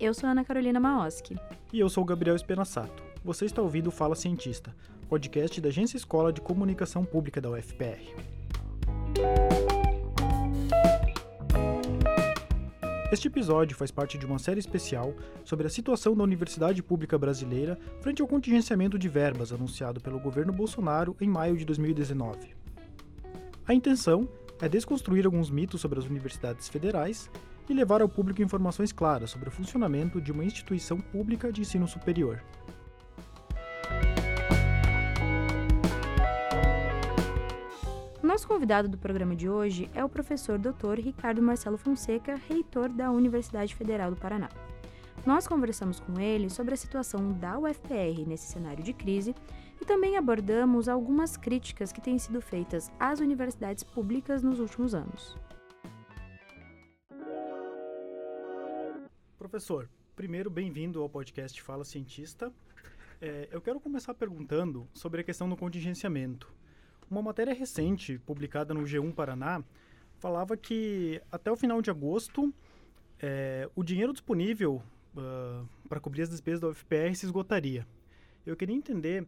Eu sou Ana Carolina Maoski. E eu sou Gabriel Espenassato. Você está ouvindo Fala Cientista, podcast da Agência Escola de Comunicação Pública da UFPR. Este episódio faz parte de uma série especial sobre a situação da Universidade Pública Brasileira frente ao contingenciamento de verbas anunciado pelo governo Bolsonaro em maio de 2019. A intenção é desconstruir alguns mitos sobre as universidades federais e levar ao público informações claras sobre o funcionamento de uma instituição pública de ensino superior. Nosso convidado do programa de hoje é o professor Dr. Ricardo Marcelo Fonseca, reitor da Universidade Federal do Paraná. Nós conversamos com ele sobre a situação da UFPR nesse cenário de crise e também abordamos algumas críticas que têm sido feitas às universidades públicas nos últimos anos. Professor, primeiro, bem-vindo ao podcast Fala Cientista. É, eu quero começar perguntando sobre a questão do contingenciamento. Uma matéria recente, publicada no G1 Paraná, falava que até o final de agosto, é, o dinheiro disponível uh, para cobrir as despesas da UFPR se esgotaria. Eu queria entender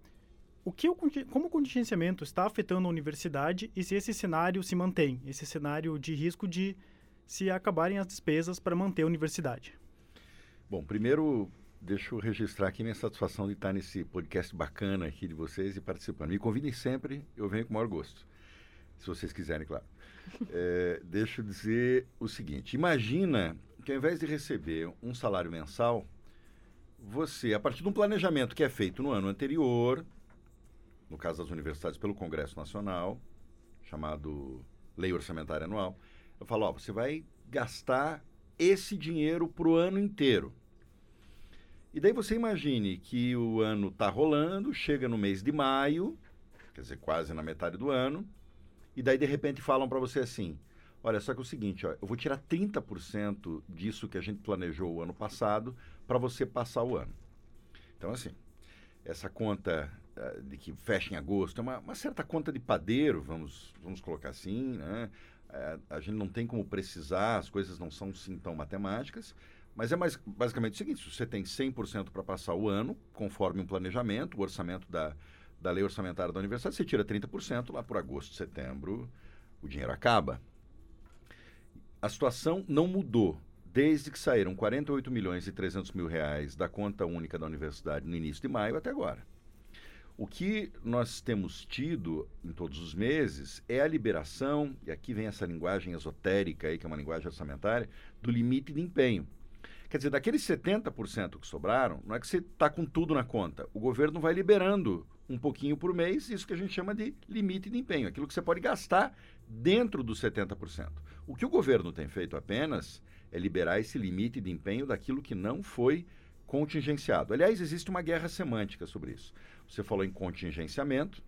o que o, como o contingenciamento está afetando a universidade e se esse cenário se mantém, esse cenário de risco de se acabarem as despesas para manter a universidade. Bom, primeiro deixa eu registrar aqui minha satisfação de estar nesse podcast bacana aqui de vocês e participando. Me convidem sempre, eu venho com o maior gosto. Se vocês quiserem, claro. É, deixa eu dizer o seguinte: imagina que ao invés de receber um salário mensal, você, a partir de um planejamento que é feito no ano anterior, no caso das universidades pelo Congresso Nacional, chamado Lei Orçamentária Anual, eu falo: ó, você vai gastar esse dinheiro para o ano inteiro. E daí você imagine que o ano está rolando, chega no mês de maio, quer dizer, quase na metade do ano, e daí de repente falam para você assim: olha, só que é o seguinte, ó, eu vou tirar 30% disso que a gente planejou o ano passado para você passar o ano. Então, assim, essa conta uh, de que fecha em agosto é uma, uma, certa conta de padeiro, vamos, vamos colocar assim, né? Uh, a gente não tem como precisar, as coisas não são sim tão matemáticas, mas é mais, basicamente o seguinte: você tem 100% para passar o ano, conforme um planejamento, o orçamento da, da lei orçamentária da universidade, você tira 30% lá por agosto, setembro, o dinheiro acaba. A situação não mudou desde que saíram 48 milhões e 300 mil reais da conta única da universidade no início de maio até agora. O que nós temos tido em todos os meses é a liberação, e aqui vem essa linguagem esotérica aí, que é uma linguagem orçamentária, do limite de empenho. Quer dizer, daqueles 70% que sobraram, não é que você está com tudo na conta. O governo vai liberando um pouquinho por mês, isso que a gente chama de limite de empenho, aquilo que você pode gastar dentro dos 70%. O que o governo tem feito apenas é liberar esse limite de empenho daquilo que não foi contingenciado. Aliás, existe uma guerra semântica sobre isso. Você falou em contingenciamento,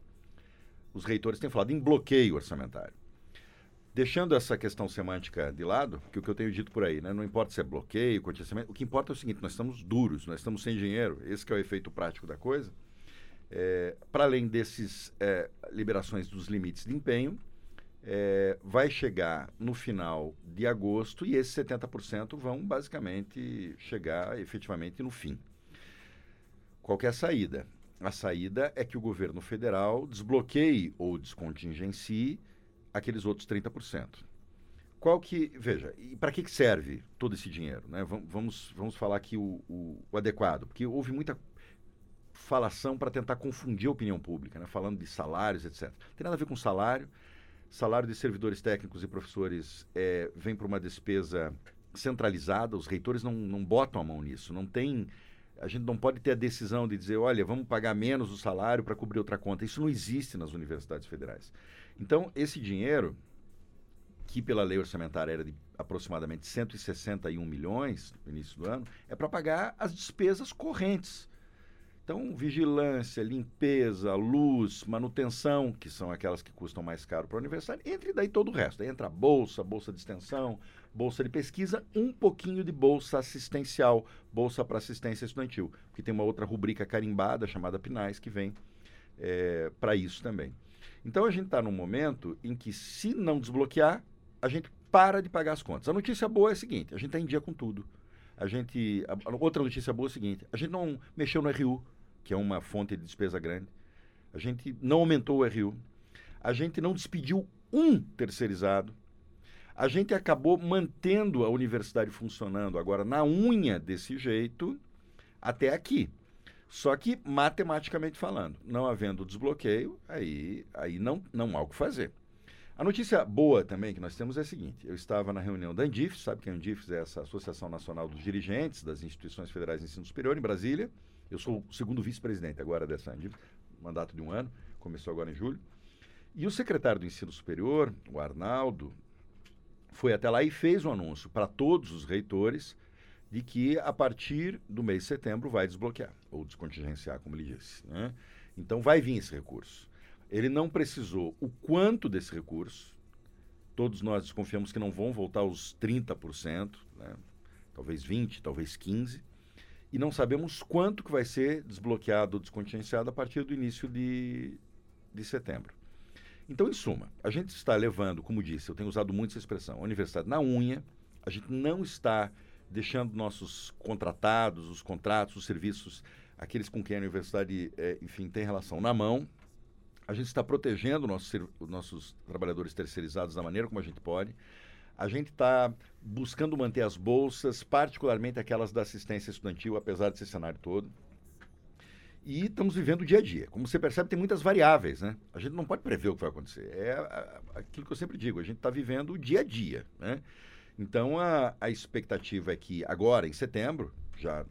os reitores têm falado em bloqueio orçamentário. Deixando essa questão semântica de lado, que o que eu tenho dito por aí, né? não importa se é bloqueio, contingenciamento, o que importa é o seguinte: nós estamos duros, nós estamos sem dinheiro, esse é o efeito prático da coisa. É, Para além desses é, liberações dos limites de empenho, é, vai chegar no final de agosto e esses 70% vão basicamente chegar efetivamente no fim. Qual é a saída? A saída é que o governo federal desbloqueie ou descontingencie aqueles outros 30%. Qual que, veja, e para que, que serve todo esse dinheiro? Né? Vamos, vamos falar aqui o, o, o adequado, porque houve muita falação para tentar confundir a opinião pública, né? falando de salários, etc. Não tem nada a ver com salário. Salário de servidores técnicos e professores é, vem para uma despesa centralizada, os reitores não, não botam a mão nisso, não tem a gente não pode ter a decisão de dizer, olha, vamos pagar menos o salário para cobrir outra conta. Isso não existe nas universidades federais. Então, esse dinheiro, que pela lei orçamentária era de aproximadamente 161 milhões no início do ano, é para pagar as despesas correntes. Então, vigilância, limpeza, luz, manutenção, que são aquelas que custam mais caro para a universidade, entre daí todo o resto. Aí entra a bolsa, bolsa de extensão, bolsa de pesquisa, um pouquinho de bolsa assistencial, bolsa para assistência estudantil, que tem uma outra rubrica carimbada chamada PNAES que vem é, para isso também. Então, a gente está num momento em que, se não desbloquear, a gente para de pagar as contas. A notícia boa é a seguinte: a gente está em dia com tudo. A gente. A, a outra notícia boa é o seguinte: a gente não mexeu no RU, que é uma fonte de despesa grande. A gente não aumentou o RU. A gente não despediu um terceirizado. A gente acabou mantendo a universidade funcionando agora na unha desse jeito até aqui. Só que, matematicamente falando, não havendo desbloqueio, aí, aí não, não há o que fazer. A notícia boa também que nós temos é a seguinte: eu estava na reunião da Andifes, sabe que a Andifes é essa Associação Nacional dos Dirigentes das Instituições Federais de Ensino Superior, em Brasília. Eu sou o segundo vice-presidente agora dessa Andifes, mandato de um ano, começou agora em julho. E o secretário do Ensino Superior, o Arnaldo, foi até lá e fez um anúncio para todos os reitores de que a partir do mês de setembro vai desbloquear, ou descontingenciar, como ele disse. Né? Então vai vir esse recurso. Ele não precisou o quanto desse recurso. Todos nós desconfiamos que não vão voltar aos 30%, né? talvez 20%, talvez 15%. E não sabemos quanto que vai ser desbloqueado ou descontingenciado a partir do início de, de setembro. Então, em suma, a gente está levando, como disse, eu tenho usado muito essa expressão, a universidade na unha, a gente não está deixando nossos contratados, os contratos, os serviços, aqueles com quem a universidade, é, enfim, tem relação na mão. A gente está protegendo nossos, os nossos trabalhadores terceirizados da maneira como a gente pode. A gente está buscando manter as bolsas, particularmente aquelas da assistência estudantil, apesar desse cenário todo. E estamos vivendo o dia a dia. Como você percebe, tem muitas variáveis, né? A gente não pode prever o que vai acontecer. É aquilo que eu sempre digo, a gente está vivendo o dia a dia, né? Então, a, a expectativa é que agora, em setembro, já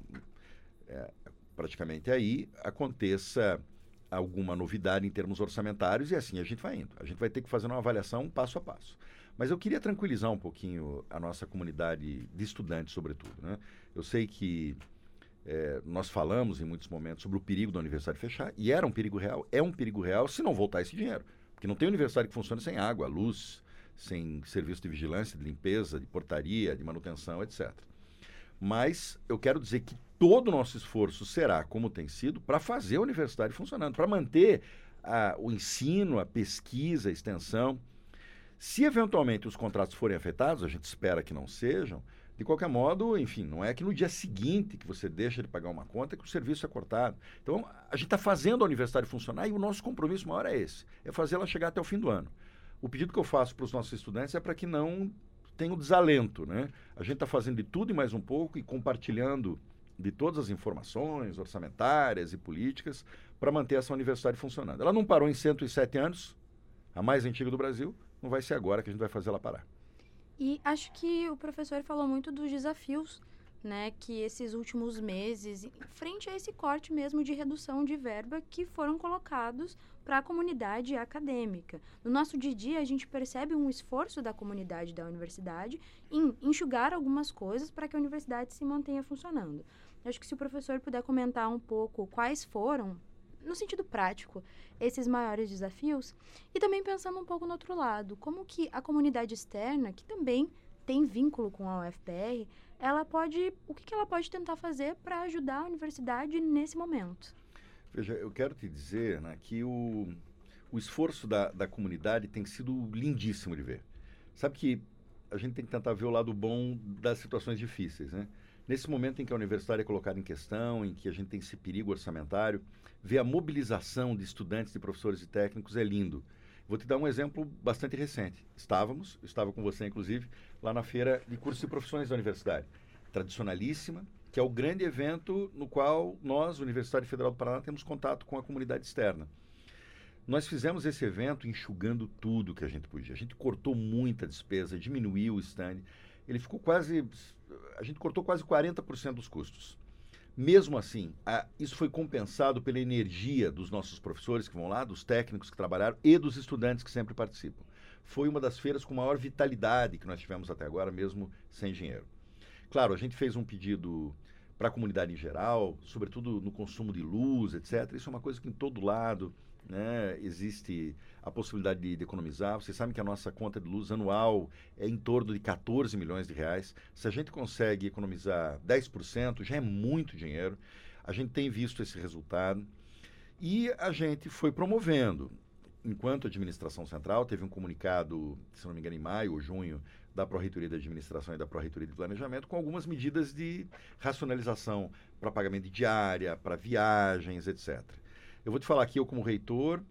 é, praticamente aí, aconteça alguma novidade em termos orçamentários e assim a gente vai indo. A gente vai ter que fazer uma avaliação passo a passo. Mas eu queria tranquilizar um pouquinho a nossa comunidade de estudantes, sobretudo. Né? Eu sei que é, nós falamos em muitos momentos sobre o perigo da universidade fechar, e era um perigo real, é um perigo real se não voltar esse dinheiro. Porque não tem universidade que funcione sem água, luz, sem serviço de vigilância, de limpeza, de portaria, de manutenção, etc. Mas eu quero dizer que todo o nosso esforço será, como tem sido, para fazer a universidade funcionando, para manter a, o ensino, a pesquisa, a extensão. Se eventualmente os contratos forem afetados, a gente espera que não sejam, de qualquer modo, enfim, não é que no dia seguinte que você deixa de pagar uma conta que o serviço é cortado. Então, a gente está fazendo a universidade funcionar e o nosso compromisso maior é esse, é fazê-la chegar até o fim do ano. O pedido que eu faço para os nossos estudantes é para que não tenham desalento. Né? A gente está fazendo de tudo e mais um pouco e compartilhando de todas as informações orçamentárias e políticas para manter essa universidade funcionando. Ela não parou em 107 anos, a mais antiga do Brasil, não vai ser agora que a gente vai fazer ela parar. E acho que o professor falou muito dos desafios né, que esses últimos meses, frente a esse corte mesmo de redução de verba que foram colocados para a comunidade acadêmica. No nosso dia a dia, a gente percebe um esforço da comunidade da universidade em enxugar algumas coisas para que a universidade se mantenha funcionando. Acho que se o professor puder comentar um pouco quais foram, no sentido prático, esses maiores desafios, e também pensando um pouco no outro lado, como que a comunidade externa, que também tem vínculo com a UFPR, ela pode, o que, que ela pode tentar fazer para ajudar a universidade nesse momento? Veja, eu quero te dizer né, que o, o esforço da, da comunidade tem sido lindíssimo de ver. Sabe que a gente tem que tentar ver o lado bom das situações difíceis, né? Nesse momento em que a universidade é colocada em questão, em que a gente tem esse perigo orçamentário, ver a mobilização de estudantes, de professores e técnicos é lindo. Vou te dar um exemplo bastante recente. Estávamos, estava com você inclusive, lá na feira de cursos e profissões da universidade. Tradicionalíssima, que é o grande evento no qual nós, Universidade Federal do Paraná, temos contato com a comunidade externa. Nós fizemos esse evento enxugando tudo que a gente podia. A gente cortou muita despesa, diminuiu o stand. Ele ficou quase. A gente cortou quase 40% dos custos. Mesmo assim, a, isso foi compensado pela energia dos nossos professores que vão lá, dos técnicos que trabalharam e dos estudantes que sempre participam. Foi uma das feiras com maior vitalidade que nós tivemos até agora, mesmo sem dinheiro. Claro, a gente fez um pedido para a comunidade em geral, sobretudo no consumo de luz, etc. Isso é uma coisa que em todo lado né, existe a possibilidade de, de, economizar. Vocês sabem que a nossa conta de luz anual é em torno de 14 milhões de reais. Se a gente consegue economizar 10%, já é muito dinheiro. A gente tem visto esse resultado. E a gente foi promovendo. Enquanto administração central, teve um comunicado, se não me engano, em maio ou junho, da Pró-Reitoria de Administração e da Pró-Reitoria de Planejamento, com algumas medidas de racionalização para pagamento de diária, para viagens, etc. Eu vou te falar aqui, eu como reitor,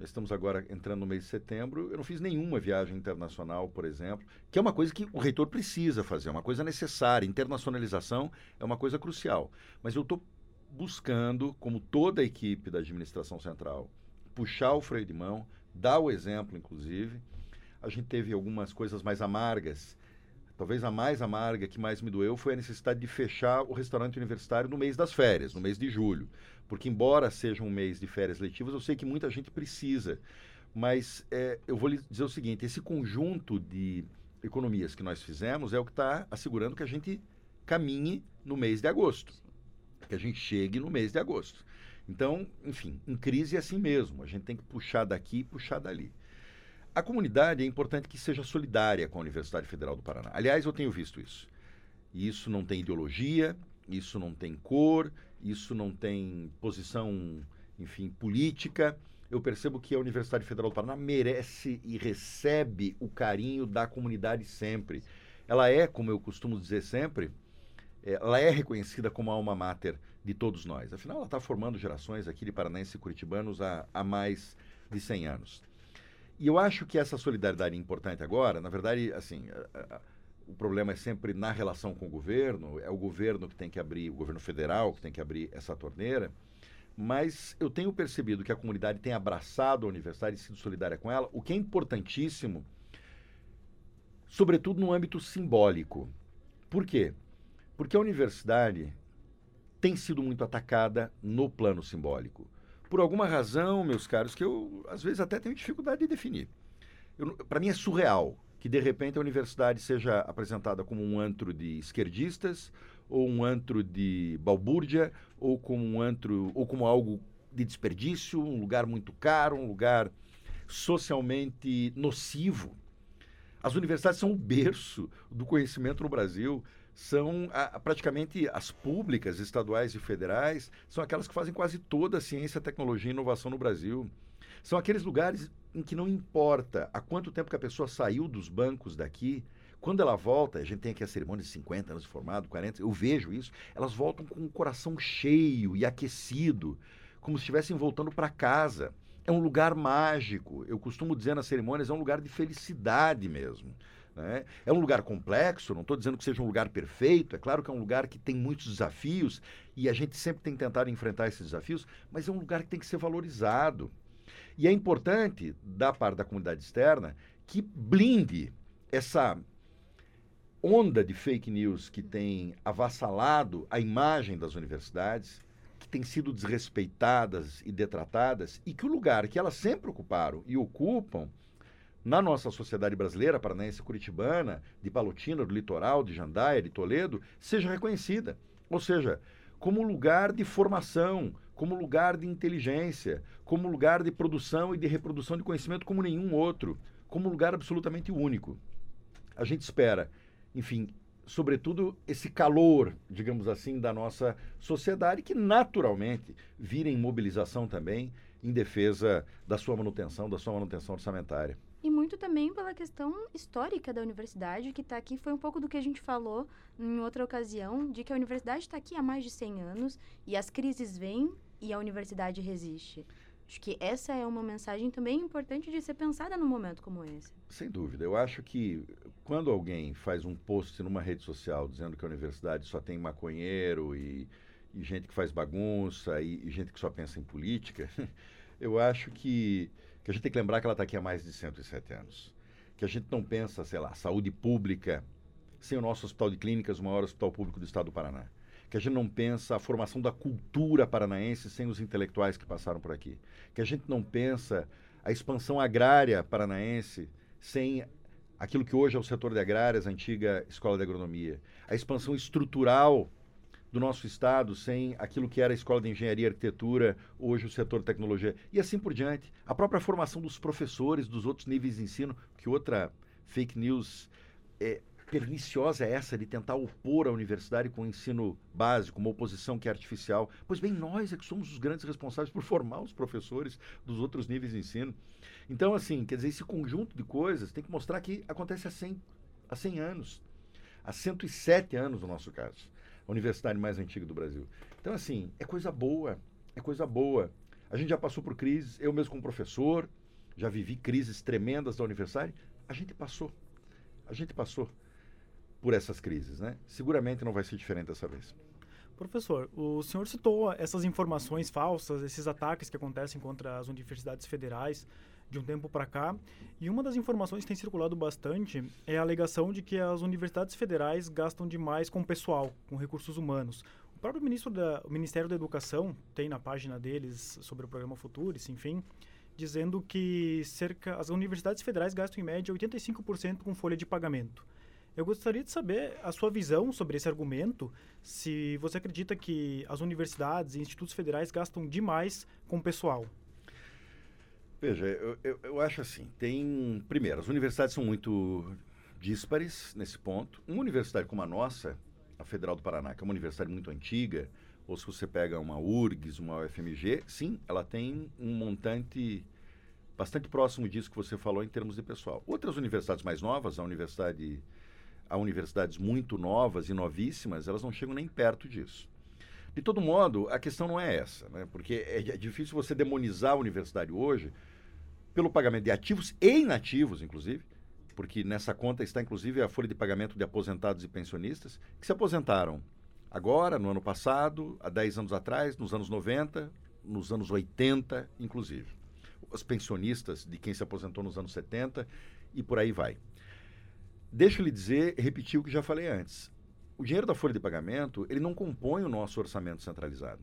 estamos agora entrando no mês de setembro, eu não fiz nenhuma viagem internacional, por exemplo, que é uma coisa que o reitor precisa fazer, é uma coisa necessária. Internacionalização é uma coisa crucial. Mas eu estou buscando, como toda a equipe da administração central, puxar o freio de mão, dar o exemplo, inclusive. A gente teve algumas coisas mais amargas. Talvez a mais amarga que mais me doeu foi a necessidade de fechar o restaurante universitário no mês das férias, no mês de julho. Porque, embora seja um mês de férias letivas, eu sei que muita gente precisa. Mas é, eu vou lhe dizer o seguinte: esse conjunto de economias que nós fizemos é o que está assegurando que a gente caminhe no mês de agosto que a gente chegue no mês de agosto. Então, enfim, em crise é assim mesmo. A gente tem que puxar daqui e puxar dali. A comunidade é importante que seja solidária com a Universidade Federal do Paraná. Aliás, eu tenho visto isso. Isso não tem ideologia, isso não tem cor, isso não tem posição, enfim, política. Eu percebo que a Universidade Federal do Paraná merece e recebe o carinho da comunidade sempre. Ela é, como eu costumo dizer sempre, ela é reconhecida como a alma mater de todos nós. Afinal, ela está formando gerações aqui de paranaenses e curitibanos há, há mais de 100 anos. E eu acho que essa solidariedade é importante agora. Na verdade, assim, a, a, o problema é sempre na relação com o governo. É o governo que tem que abrir, o governo federal que tem que abrir essa torneira. Mas eu tenho percebido que a comunidade tem abraçado a universidade e sido solidária com ela, o que é importantíssimo, sobretudo no âmbito simbólico. Por quê? Porque a universidade tem sido muito atacada no plano simbólico. Por alguma razão, meus caros, que eu às vezes até tenho dificuldade de definir. Para mim é surreal que de repente a universidade seja apresentada como um antro de esquerdistas, ou um antro de balbúrdia, ou como um antro, ou como algo de desperdício, um lugar muito caro, um lugar socialmente nocivo. As universidades são o berço do conhecimento no Brasil são a, praticamente as públicas, estaduais e federais, são aquelas que fazem quase toda a ciência, tecnologia e inovação no Brasil. São aqueles lugares em que não importa há quanto tempo que a pessoa saiu dos bancos daqui, quando ela volta, a gente tem aqui a cerimônia de 50 anos de formado, 40, eu vejo isso, elas voltam com o coração cheio e aquecido, como se estivessem voltando para casa. É um lugar mágico. Eu costumo dizer nas cerimônias, é um lugar de felicidade mesmo. Né? É um lugar complexo, não estou dizendo que seja um lugar perfeito, é claro que é um lugar que tem muitos desafios e a gente sempre tem tentado enfrentar esses desafios, mas é um lugar que tem que ser valorizado. E é importante, da parte da comunidade externa, que blinde essa onda de fake news que tem avassalado a imagem das universidades, que tem sido desrespeitadas e detratadas, e que o lugar que elas sempre ocuparam e ocupam na nossa sociedade brasileira, paranaense curitibana, de Palotina, do litoral, de Jandaia, de Toledo, seja reconhecida. Ou seja, como lugar de formação, como lugar de inteligência, como lugar de produção e de reprodução de conhecimento como nenhum outro, como lugar absolutamente único. A gente espera, enfim, sobretudo esse calor, digamos assim, da nossa sociedade, que naturalmente vira em mobilização também em defesa da sua manutenção, da sua manutenção orçamentária. E muito também pela questão histórica da universidade, que está aqui, foi um pouco do que a gente falou em outra ocasião, de que a universidade está aqui há mais de 100 anos e as crises vêm e a universidade resiste. Acho que essa é uma mensagem também importante de ser pensada num momento como esse. Sem dúvida. Eu acho que quando alguém faz um post numa rede social dizendo que a universidade só tem maconheiro e, e gente que faz bagunça e, e gente que só pensa em política, eu acho que que a gente tem que lembrar que ela está aqui há mais de 107 anos. Que a gente não pensa, sei lá, saúde pública sem o nosso hospital de clínicas, o maior hospital público do estado do Paraná. Que a gente não pensa a formação da cultura paranaense sem os intelectuais que passaram por aqui. Que a gente não pensa a expansão agrária paranaense sem aquilo que hoje é o setor de agrárias, a antiga escola de agronomia. A expansão estrutural do nosso estado sem aquilo que era a escola de engenharia e arquitetura, hoje o setor de tecnologia, e assim por diante. A própria formação dos professores dos outros níveis de ensino, que outra fake news é, perniciosa é essa de tentar opor a universidade com o ensino básico, uma oposição que é artificial. Pois bem, nós é que somos os grandes responsáveis por formar os professores dos outros níveis de ensino. Então, assim, quer dizer, esse conjunto de coisas tem que mostrar que acontece assim há 100 anos. Há 107 anos, no nosso caso. A universidade mais antiga do Brasil. Então, assim, é coisa boa. É coisa boa. A gente já passou por crises. Eu mesmo como professor, já vivi crises tremendas da universidade. A gente passou. A gente passou por essas crises, né? Seguramente não vai ser diferente dessa vez. Professor, o senhor citou essas informações falsas, esses ataques que acontecem contra as universidades federais de um tempo para cá, e uma das informações que tem circulado bastante é a alegação de que as universidades federais gastam demais com pessoal, com recursos humanos. O próprio ministro da, o Ministério da Educação tem na página deles sobre o programa Futuris, enfim, dizendo que cerca as universidades federais gastam em média 85% com folha de pagamento. Eu gostaria de saber a sua visão sobre esse argumento, se você acredita que as universidades e institutos federais gastam demais com pessoal. Veja, eu, eu, eu, acho assim, tem... Primeiro, as universidades são muito díspares nesse ponto. Uma universidade como a nossa, a Federal do Paraná, que é uma universidade muito antiga, ou se você pega uma URGS, uma UFMG, sim, ela tem um montante bastante próximo disso que você falou em termos de pessoal. Outras universidades mais novas, a Universidade a universidades muito novas e novíssimas, elas não chegam nem perto disso. De todo modo, a questão não é essa, né? porque é, é difícil você demonizar a universidade hoje pelo pagamento de ativos e inativos, inclusive, porque nessa conta está inclusive a folha de pagamento de aposentados e pensionistas que se aposentaram agora, no ano passado, há 10 anos atrás, nos anos 90, nos anos 80, inclusive. Os pensionistas de quem se aposentou nos anos 70 e por aí vai. Deixa eu lhe dizer, repetir o que já falei antes. O dinheiro da folha de pagamento, ele não compõe o nosso orçamento centralizado.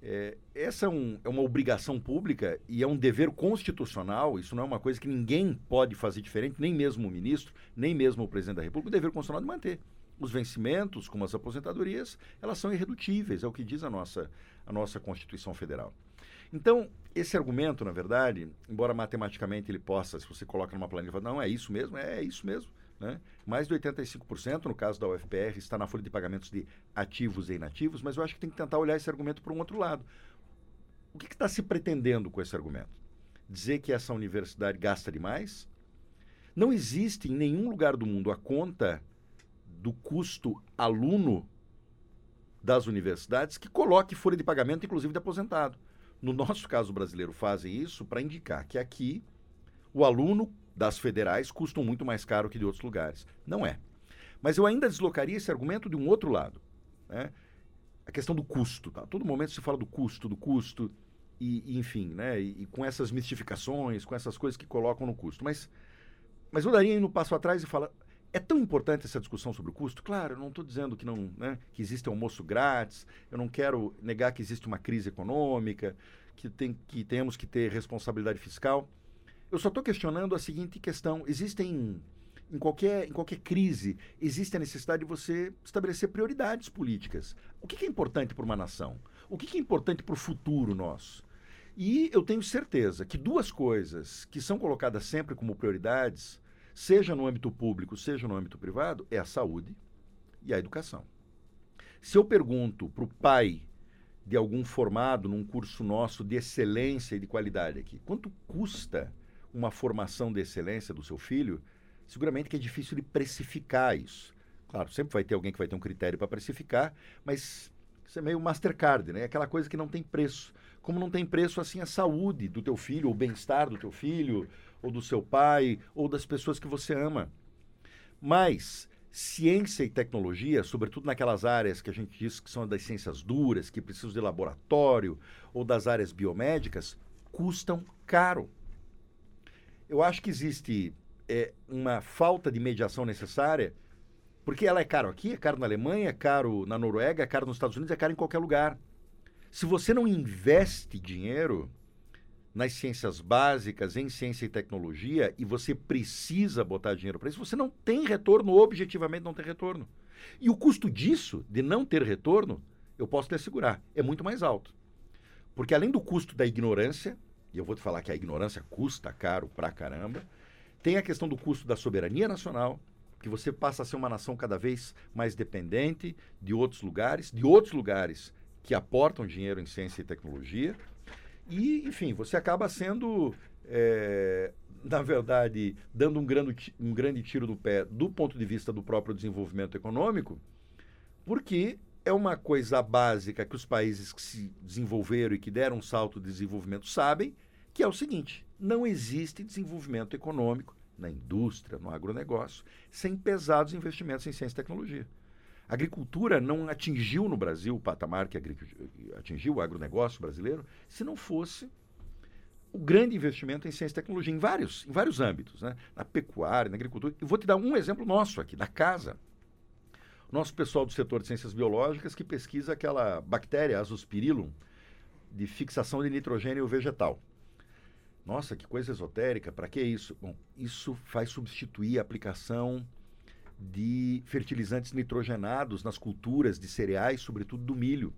É, essa é, um, é, uma obrigação pública e é um dever constitucional. Isso não é uma coisa que ninguém pode fazer diferente, nem mesmo o ministro, nem mesmo o presidente da República, o dever constitucional de manter. Os vencimentos, como as aposentadorias, elas são irredutíveis, é o que diz a nossa, a nossa Constituição Federal. Então, esse argumento, na verdade, embora matematicamente ele possa, se você coloca numa planilha, não, é isso mesmo, é, é isso mesmo né? Mais de 85%, no caso da UFPR, está na folha de pagamentos de ativos e inativos, mas eu acho que tem que tentar olhar esse argumento para um outro lado. O que está se pretendendo com esse argumento? Dizer que essa universidade gasta demais? Não existe em nenhum lugar do mundo a conta do custo aluno das universidades que coloque folha de pagamento, inclusive de aposentado. No nosso caso brasileiro, fazem isso para indicar que aqui o aluno das federais custam muito mais caro que de outros lugares. Não é. Mas eu ainda deslocaria esse argumento de um outro lado. Né? A questão do custo. Tá? todo momento se fala do custo, do custo, e, e enfim, né? E, e, com essas mistificações, com essas coisas que colocam no custo. Mas, mas eu daria no passo atrás e falar. É tão importante essa discussão sobre o custo? Claro, eu não estou dizendo que não, né, que existe almoço grátis, eu não quero negar que existe uma crise econômica, que, tem, que temos que ter responsabilidade fiscal. Eu só estou questionando a seguinte questão: existem em qualquer, em qualquer crise, existe a necessidade de você estabelecer prioridades políticas. O que, que é importante para uma nação? O que, que é importante para o futuro nosso? E eu tenho certeza que duas coisas que são colocadas sempre como prioridades, seja no âmbito público, seja no âmbito privado, é a saúde e a educação. Se eu pergunto para o pai de algum formado num curso nosso de excelência e de qualidade aqui, quanto custa uma formação de excelência do seu filho, seguramente que é difícil de precificar isso. Claro, sempre vai ter alguém que vai ter um critério para precificar, mas isso é meio Mastercard, né? Aquela coisa que não tem preço. Como não tem preço assim a saúde do teu filho, o bem-estar do teu filho, ou do seu pai, ou das pessoas que você ama. Mas ciência e tecnologia, sobretudo naquelas áreas que a gente diz que são das ciências duras, que precisam de laboratório, ou das áreas biomédicas, custam caro eu acho que existe é, uma falta de mediação necessária, porque ela é caro aqui, é caro na Alemanha, é caro na Noruega, é caro nos Estados Unidos, é caro em qualquer lugar. Se você não investe dinheiro nas ciências básicas, em ciência e tecnologia, e você precisa botar dinheiro para isso, você não tem retorno, objetivamente não tem retorno. E o custo disso, de não ter retorno, eu posso te assegurar, é muito mais alto. Porque além do custo da ignorância, e eu vou te falar que a ignorância custa caro pra caramba. Tem a questão do custo da soberania nacional, que você passa a ser uma nação cada vez mais dependente de outros lugares, de outros lugares que aportam dinheiro em ciência e tecnologia. E, enfim, você acaba sendo, é, na verdade, dando um grande, um grande tiro do pé do ponto de vista do próprio desenvolvimento econômico, porque é uma coisa básica que os países que se desenvolveram e que deram um salto de desenvolvimento sabem, que é o seguinte: não existe desenvolvimento econômico na indústria, no agronegócio, sem pesados investimentos em ciência e tecnologia. A agricultura não atingiu no Brasil o patamar que atingiu o agronegócio brasileiro se não fosse o grande investimento em ciência e tecnologia, em vários, em vários âmbitos, né? na pecuária, na agricultura. Eu vou te dar um exemplo nosso aqui, da casa. Nosso pessoal do setor de ciências biológicas que pesquisa aquela bactéria Azospirillum de fixação de nitrogênio vegetal. Nossa, que coisa esotérica, para que isso? Bom, isso faz substituir a aplicação de fertilizantes nitrogenados nas culturas de cereais, sobretudo do milho.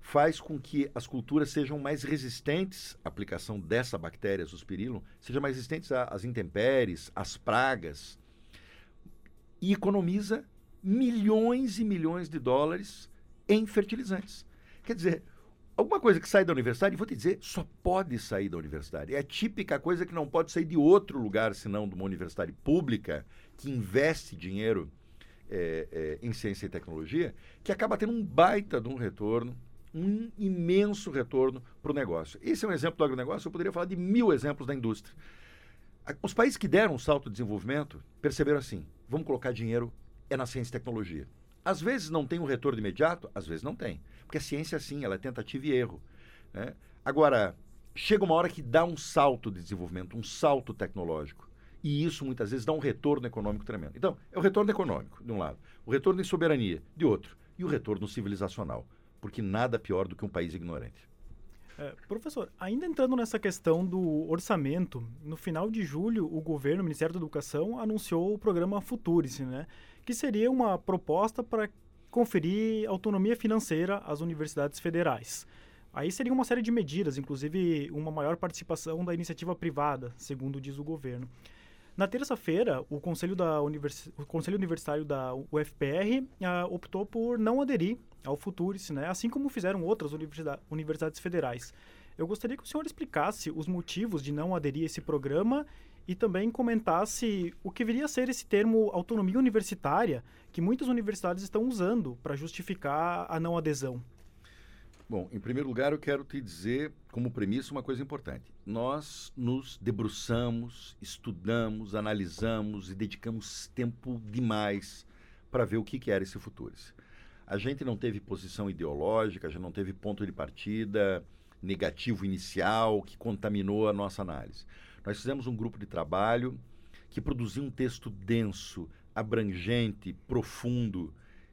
Faz com que as culturas sejam mais resistentes à aplicação dessa bactéria, Zospirillum, sejam mais resistentes às intempéries, às pragas. E economiza milhões e milhões de dólares em fertilizantes. Quer dizer, alguma coisa que sai da universidade, vou te dizer, só pode sair da universidade. É a típica coisa que não pode sair de outro lugar senão de uma universidade pública que investe dinheiro é, é, em ciência e tecnologia, que acaba tendo um baita de um retorno, um imenso retorno para o negócio. Esse é um exemplo do agronegócio, eu poderia falar de mil exemplos da indústria. Os países que deram um salto de desenvolvimento perceberam assim: vamos colocar dinheiro é na ciência e tecnologia. Às vezes não tem um retorno imediato, às vezes não tem. Porque a ciência, sim, ela é tentativa e erro. Né? Agora, chega uma hora que dá um salto de desenvolvimento, um salto tecnológico. E isso muitas vezes dá um retorno econômico tremendo. Então, é o retorno econômico, de um lado, o retorno em soberania, de outro, e o retorno civilizacional. Porque nada pior do que um país ignorante. É, professor, ainda entrando nessa questão do orçamento, no final de julho, o governo, o Ministério da Educação, anunciou o programa Futurice, né? Que seria uma proposta para conferir autonomia financeira às universidades federais. Aí seria uma série de medidas, inclusive uma maior participação da iniciativa privada, segundo diz o governo. Na terça-feira, o Conselho, Univers... o Conselho Universitário da UFPR ah, optou por não aderir ao Futurice, né? assim como fizeram outras universidades federais. Eu gostaria que o senhor explicasse os motivos de não aderir a esse programa e também comentasse o que viria a ser esse termo autonomia universitária que muitas universidades estão usando para justificar a não adesão. Bom, em primeiro lugar, eu quero te dizer, como premissa, uma coisa importante. Nós nos debruçamos, estudamos, analisamos e dedicamos tempo demais para ver o que, que era esse futuro. A gente não teve posição ideológica, a gente não teve ponto de partida negativo inicial que contaminou a nossa análise. Nós fizemos um grupo de trabalho que produziu um texto denso, abrangente, profundo,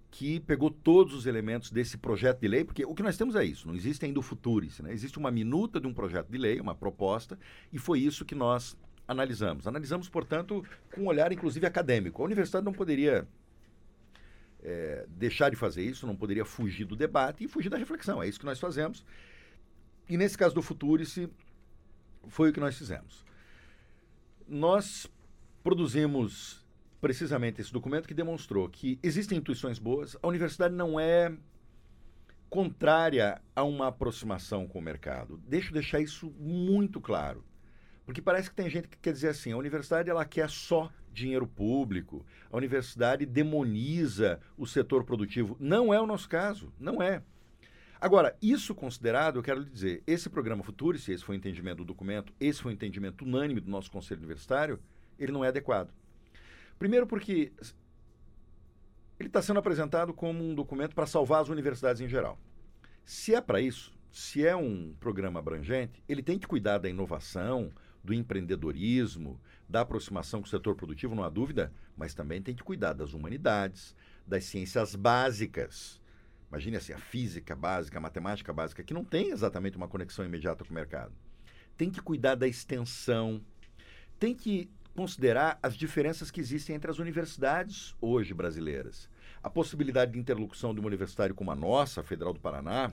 que pegou todos os elementos desse projeto de lei, porque o que nós temos é isso, não existe ainda o futuris, né? existe uma minuta de um projeto de lei, uma proposta, e foi isso que nós analisamos. Analisamos, portanto, com um olhar inclusive acadêmico. A universidade não poderia é, deixar de fazer isso, não poderia fugir do debate e fugir da reflexão. É isso que nós fazemos. E nesse caso do Futurice, foi o que nós fizemos. Nós produzimos precisamente esse documento que demonstrou que existem intuições boas, a universidade não é contrária a uma aproximação com o mercado. Deixa eu deixar isso muito claro. Porque parece que tem gente que quer dizer assim, a universidade ela quer só dinheiro público, a universidade demoniza o setor produtivo. Não é o nosso caso, não é. Agora, isso considerado, eu quero lhe dizer, esse programa Futurice, esse foi o entendimento do documento, esse foi o entendimento unânime do nosso Conselho Universitário, ele não é adequado. Primeiro porque ele está sendo apresentado como um documento para salvar as universidades em geral. Se é para isso, se é um programa abrangente, ele tem que cuidar da inovação, do empreendedorismo, da aproximação com o setor produtivo, não há dúvida, mas também tem que cuidar das humanidades, das ciências básicas, Imagine assim, a física básica, a matemática básica, que não tem exatamente uma conexão imediata com o mercado. Tem que cuidar da extensão, tem que considerar as diferenças que existem entre as universidades hoje brasileiras. A possibilidade de interlocução de uma universidade como a nossa, a Federal do Paraná,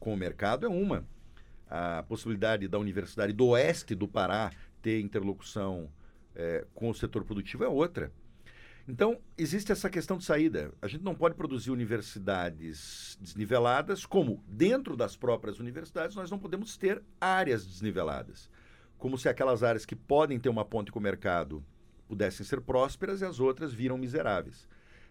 com o mercado é uma. A possibilidade da Universidade do Oeste do Pará ter interlocução é, com o setor produtivo é outra. Então, existe essa questão de saída. A gente não pode produzir universidades desniveladas, como dentro das próprias universidades nós não podemos ter áreas desniveladas. como se aquelas áreas que podem ter uma ponte com o mercado pudessem ser prósperas e as outras viram miseráveis.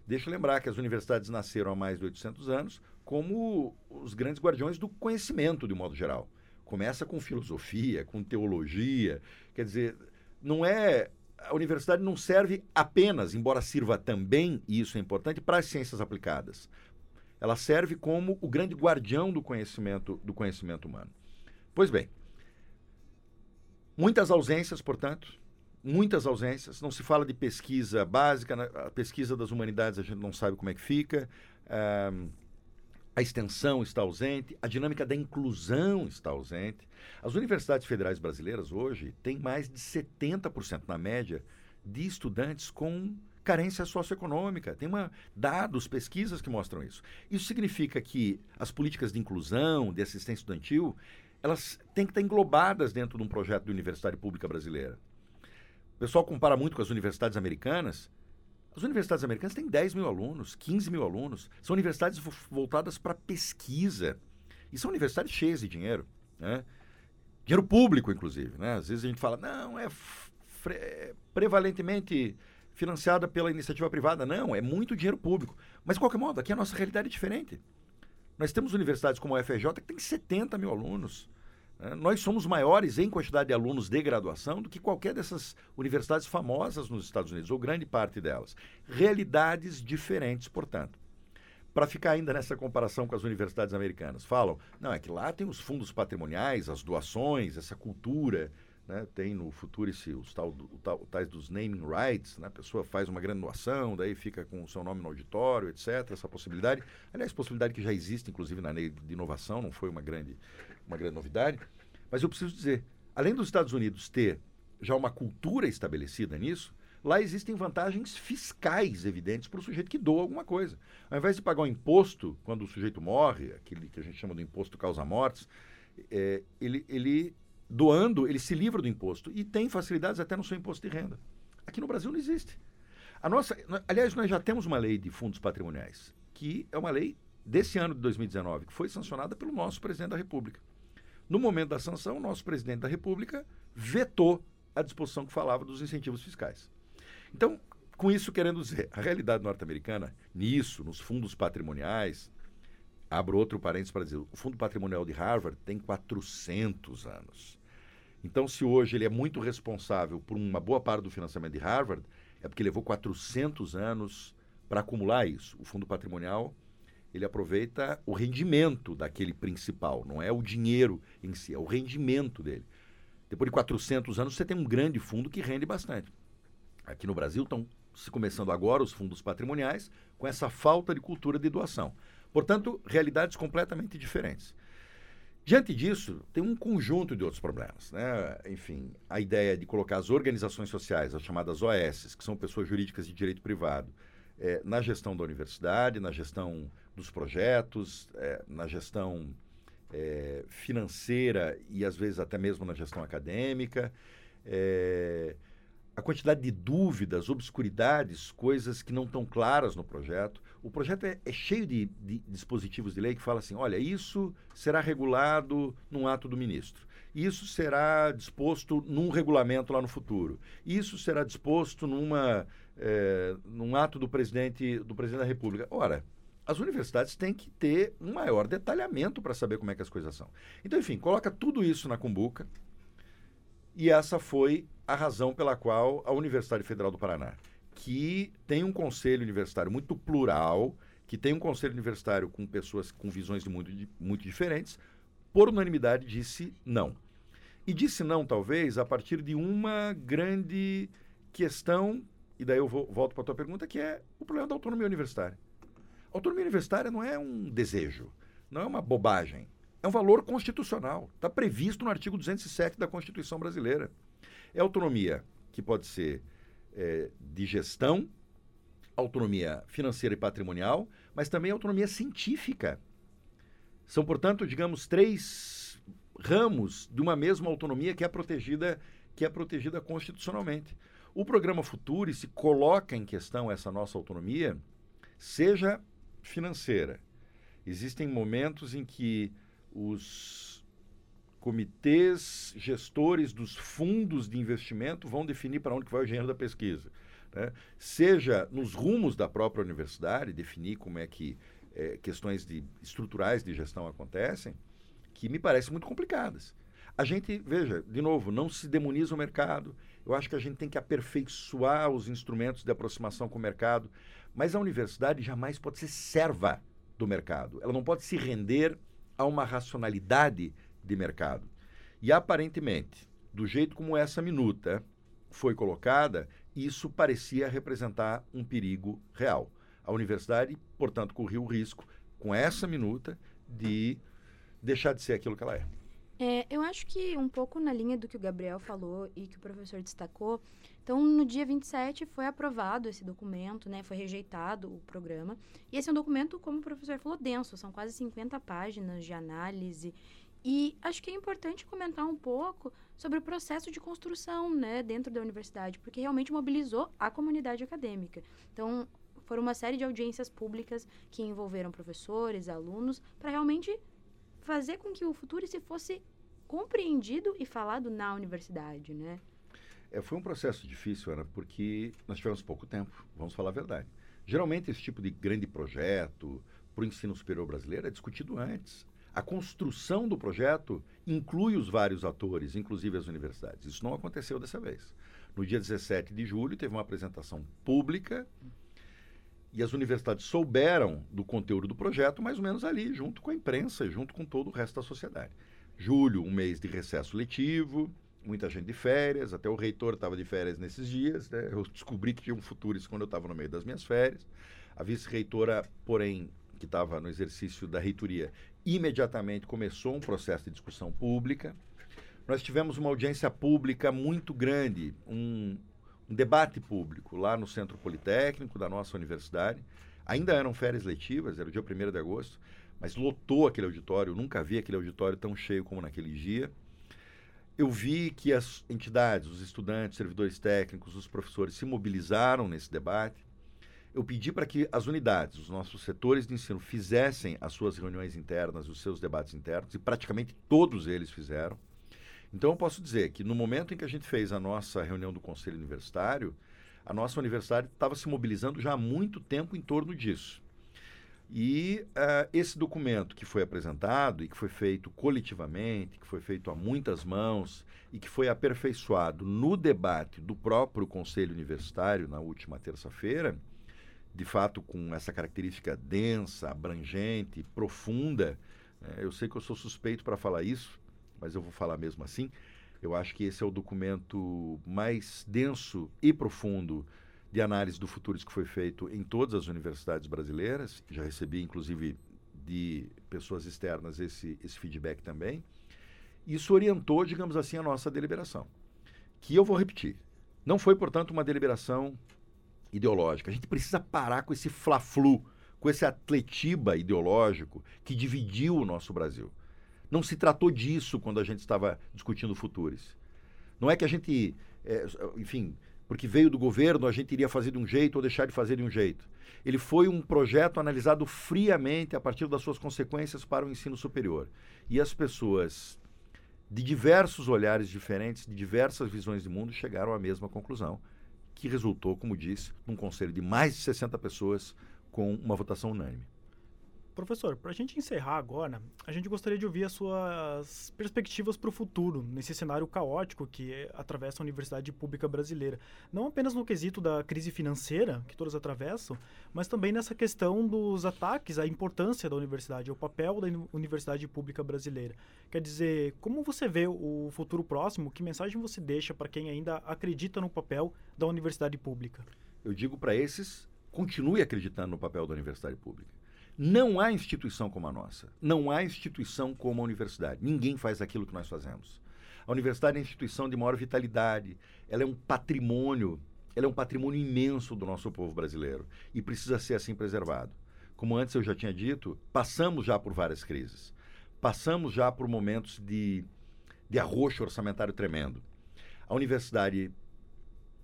Deixa eu lembrar que as universidades nasceram há mais de 800 anos como os grandes guardiões do conhecimento, de modo geral. Começa com filosofia, com teologia. Quer dizer, não é. A universidade não serve apenas, embora sirva também, e isso é importante, para as ciências aplicadas. Ela serve como o grande guardião do conhecimento, do conhecimento humano. Pois bem, muitas ausências, portanto, muitas ausências. Não se fala de pesquisa básica, né? a pesquisa das humanidades a gente não sabe como é que fica. A extensão está ausente, a dinâmica da inclusão está ausente. As universidades federais brasileiras hoje têm mais de 70% na média de estudantes com carência socioeconômica. Tem uma, dados, pesquisas que mostram isso. Isso significa que as políticas de inclusão, de assistência estudantil, elas têm que estar englobadas dentro de um projeto de universidade pública brasileira. O pessoal compara muito com as universidades americanas. As universidades americanas têm 10 mil alunos, 15 mil alunos. São universidades voltadas para pesquisa. E são universidades cheias de dinheiro. Né? Dinheiro público, inclusive. Né? Às vezes a gente fala, não, é, é prevalentemente financiada pela iniciativa privada. Não, é muito dinheiro público. Mas, de qualquer modo, aqui a nossa realidade é diferente. Nós temos universidades como a FJ que tem 70 mil alunos. Né? Nós somos maiores em quantidade de alunos de graduação do que qualquer dessas universidades famosas nos Estados Unidos, ou grande parte delas. Realidades diferentes, portanto. Para ficar ainda nessa comparação com as universidades americanas, falam, não, é que lá tem os fundos patrimoniais, as doações, essa cultura, né? tem no Futurice os, tal, o tal, tais dos naming rights, né? a pessoa faz uma grande doação, daí fica com o seu nome no auditório, etc. Essa possibilidade, aliás, possibilidade que já existe, inclusive, na lei de inovação, não foi uma grande uma grande novidade. Mas eu preciso dizer, além dos Estados Unidos ter já uma cultura estabelecida nisso, lá existem vantagens fiscais evidentes para o sujeito que doa alguma coisa. Ao invés de pagar um imposto quando o sujeito morre, aquele que a gente chama do imposto causa-mortes, é, ele, ele doando, ele se livra do imposto e tem facilidades até no seu imposto de renda. Aqui no Brasil não existe. A nossa, aliás, nós já temos uma lei de fundos patrimoniais, que é uma lei desse ano de 2019, que foi sancionada pelo nosso presidente da República. No momento da sanção, o nosso presidente da República vetou a disposição que falava dos incentivos fiscais. Então, com isso querendo dizer, a realidade norte-americana, nisso, nos fundos patrimoniais, abro outro parênteses para dizer, o fundo patrimonial de Harvard tem 400 anos. Então, se hoje ele é muito responsável por uma boa parte do financiamento de Harvard, é porque levou 400 anos para acumular isso. O fundo patrimonial ele aproveita o rendimento daquele principal, não é o dinheiro em si, é o rendimento dele. Depois de 400 anos, você tem um grande fundo que rende bastante. Aqui no Brasil estão se começando agora os fundos patrimoniais com essa falta de cultura de doação. Portanto, realidades completamente diferentes. Diante disso, tem um conjunto de outros problemas. Né? Enfim, a ideia de colocar as organizações sociais, as chamadas OS, que são pessoas jurídicas de direito privado, é, na gestão da universidade, na gestão dos projetos, é, na gestão é, financeira e às vezes até mesmo na gestão acadêmica. A quantidade de dúvidas, obscuridades, coisas que não estão claras no projeto. O projeto é, é cheio de, de, dispositivos de lei que fala assim: olha, isso será regulado num ato do ministro. Isso será disposto num regulamento lá no futuro. Isso será disposto numa, é, num ato do presidente, do presidente da República. Ora, as universidades têm que ter um maior detalhamento para saber como é que as coisas são. Então, enfim, coloca tudo isso na cumbuca e essa foi a razão pela qual a Universidade Federal do Paraná, que tem um conselho universitário muito plural, que tem um conselho universitário com pessoas com visões muito, muito diferentes, por unanimidade disse não. E disse não, talvez, a partir de uma grande questão, e daí eu vou, volto para a tua pergunta, que é o problema da autonomia universitária. A autonomia universitária não é um desejo, não é uma bobagem. É um valor constitucional. Está previsto no artigo 207 da Constituição Brasileira. É autonomia que pode ser é, de gestão, autonomia financeira e patrimonial, mas também autonomia científica. São, portanto, digamos, três ramos de uma mesma autonomia que é protegida, que é protegida constitucionalmente. O programa Futuri se coloca em questão essa nossa autonomia, seja financeira. Existem momentos em que os comitês gestores dos fundos de investimento vão definir para onde vai o dinheiro da pesquisa. Né? Seja nos rumos da própria universidade, definir como é que é, questões de, estruturais de gestão acontecem, que me parecem muito complicadas. A gente, veja, de novo, não se demoniza o mercado. Eu acho que a gente tem que aperfeiçoar os instrumentos de aproximação com o mercado, mas a universidade jamais pode ser serva do mercado. Ela não pode se render a uma racionalidade de mercado. E aparentemente, do jeito como essa minuta foi colocada, isso parecia representar um perigo real. A universidade, portanto, corria o risco, com essa minuta, de deixar de ser aquilo que ela é. É, eu acho que um pouco na linha do que o Gabriel falou e que o professor destacou. Então, no dia 27 foi aprovado esse documento, né? Foi rejeitado o programa. E esse é um documento, como o professor falou, denso. São quase 50 páginas de análise. E acho que é importante comentar um pouco sobre o processo de construção, né? Dentro da universidade, porque realmente mobilizou a comunidade acadêmica. Então, foram uma série de audiências públicas que envolveram professores, alunos, para realmente fazer com que o futuro se fosse compreendido e falado na universidade, né? É, foi um processo difícil, Ana, porque nós tivemos pouco tempo, vamos falar a verdade. Geralmente, esse tipo de grande projeto para o ensino superior brasileiro é discutido antes. A construção do projeto inclui os vários atores, inclusive as universidades. Isso não aconteceu dessa vez. No dia 17 de julho, teve uma apresentação pública e as universidades souberam do conteúdo do projeto mais ou menos ali, junto com a imprensa, junto com todo o resto da sociedade. Julho, um mês de recesso letivo, muita gente de férias, até o reitor estava de férias nesses dias. Né? Eu descobri que tinha um futuro isso quando eu estava no meio das minhas férias. A vice-reitora, porém, que estava no exercício da reitoria, imediatamente começou um processo de discussão pública. Nós tivemos uma audiência pública muito grande, um, um debate público lá no Centro Politécnico da nossa universidade. Ainda eram férias letivas, era o dia 1 de agosto, mas lotou aquele auditório. nunca vi aquele auditório tão cheio como naquele dia. Eu vi que as entidades, os estudantes, servidores técnicos, os professores se mobilizaram nesse debate. Eu pedi para que as unidades, os nossos setores de ensino, fizessem as suas reuniões internas, os seus debates internos, e praticamente todos eles fizeram. Então, eu posso dizer que no momento em que a gente fez a nossa reunião do Conselho Universitário, a nossa universidade estava se mobilizando já há muito tempo em torno disso. E uh, esse documento que foi apresentado e que foi feito coletivamente, que foi feito a muitas mãos e que foi aperfeiçoado no debate do próprio Conselho Universitário na última terça-feira, de fato com essa característica densa, abrangente, profunda, né? eu sei que eu sou suspeito para falar isso, mas eu vou falar mesmo assim. Eu acho que esse é o documento mais denso e profundo de análise do futuro que foi feito em todas as universidades brasileiras. Já recebi, inclusive, de pessoas externas esse, esse feedback também. Isso orientou, digamos assim, a nossa deliberação. Que eu vou repetir. Não foi, portanto, uma deliberação ideológica. A gente precisa parar com esse fla-flu, com esse atletiba ideológico que dividiu o nosso Brasil. Não se tratou disso quando a gente estava discutindo futuros. Não é que a gente, é, enfim, porque veio do governo, a gente iria fazer de um jeito ou deixar de fazer de um jeito. Ele foi um projeto analisado friamente a partir das suas consequências para o ensino superior. E as pessoas de diversos olhares diferentes, de diversas visões de mundo, chegaram à mesma conclusão, que resultou, como disse, num conselho de mais de 60 pessoas com uma votação unânime. Professor, para a gente encerrar agora, a gente gostaria de ouvir as suas perspectivas para o futuro, nesse cenário caótico que atravessa a universidade pública brasileira. Não apenas no quesito da crise financeira que todos atravessam, mas também nessa questão dos ataques à importância da universidade, ao papel da universidade pública brasileira. Quer dizer, como você vê o futuro próximo? Que mensagem você deixa para quem ainda acredita no papel da universidade pública? Eu digo para esses, continue acreditando no papel da universidade pública não há instituição como a nossa. Não há instituição como a universidade. Ninguém faz aquilo que nós fazemos. A universidade é uma instituição de maior vitalidade. Ela é um patrimônio, ela é um patrimônio imenso do nosso povo brasileiro e precisa ser assim preservado. Como antes eu já tinha dito, passamos já por várias crises. Passamos já por momentos de, de arroxo orçamentário tremendo. A universidade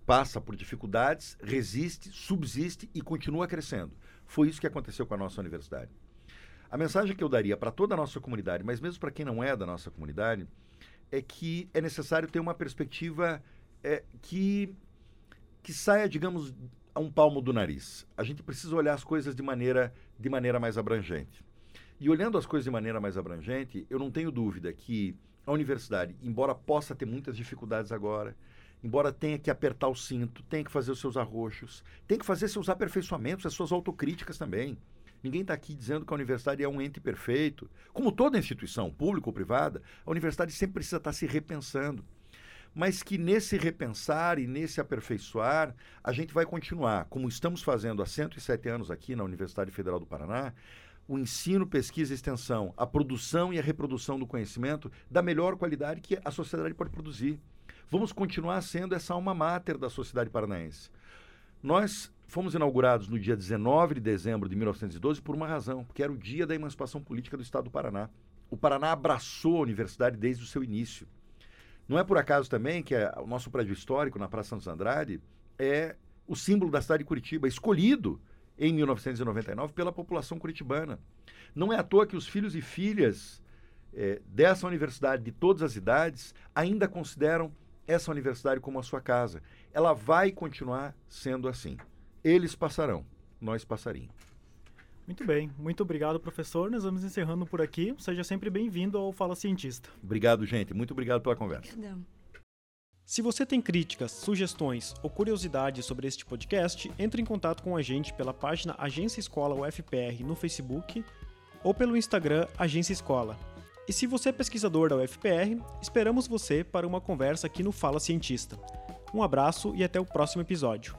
passa por dificuldades, resiste, subsiste e continua crescendo. Foi isso que aconteceu com a nossa universidade. A mensagem que eu daria para toda a nossa comunidade, mas mesmo para quem não é da nossa comunidade, é que é necessário ter uma perspectiva é, que, que saia, digamos, a um palmo do nariz. A gente precisa olhar as coisas de maneira, de maneira mais abrangente. E olhando as coisas de maneira mais abrangente, eu não tenho dúvida que a universidade, embora possa ter muitas dificuldades agora, embora tenha que apertar o cinto, tenha que fazer os seus arroxos, tem que fazer seus aperfeiçoamentos, as suas autocríticas também. Ninguém está aqui dizendo que a universidade é um ente perfeito. Como toda instituição, pública ou privada, a universidade sempre precisa estar tá se repensando. Mas que nesse repensar e nesse aperfeiçoar, a gente vai continuar, como estamos fazendo há 107 anos aqui na Universidade Federal do Paraná, o ensino, pesquisa e extensão, a produção e a reprodução do conhecimento da melhor qualidade que a sociedade pode produzir. Vamos continuar sendo essa alma mater da sociedade paranaense. Nós fomos inaugurados no dia 19 de dezembro de 1912 por uma razão, porque era o dia da emancipação política do Estado do Paraná. O Paraná abraçou a universidade desde o seu início. Não é por acaso também que é, o nosso prédio histórico, na Praça Santos Andrade, é o símbolo da cidade de Curitiba, escolhido em 1999 pela população curitibana. Não é à toa que os filhos e filhas é, dessa universidade, de todas as idades, ainda consideram essa universidade como a sua casa. Ela vai continuar sendo assim. Eles passarão, nós passaríamos. Muito bem, muito obrigado, professor. Nós vamos encerrando por aqui. Seja sempre bem-vindo ao Fala Cientista. Obrigado, gente. Muito obrigado pela conversa. Obrigada. Se você tem críticas, sugestões ou curiosidades sobre este podcast, entre em contato com a gente pela página Agência Escola UFPR no Facebook ou pelo Instagram Agência Escola. E se você é pesquisador da UFPR, esperamos você para uma conversa aqui no Fala Cientista. Um abraço e até o próximo episódio.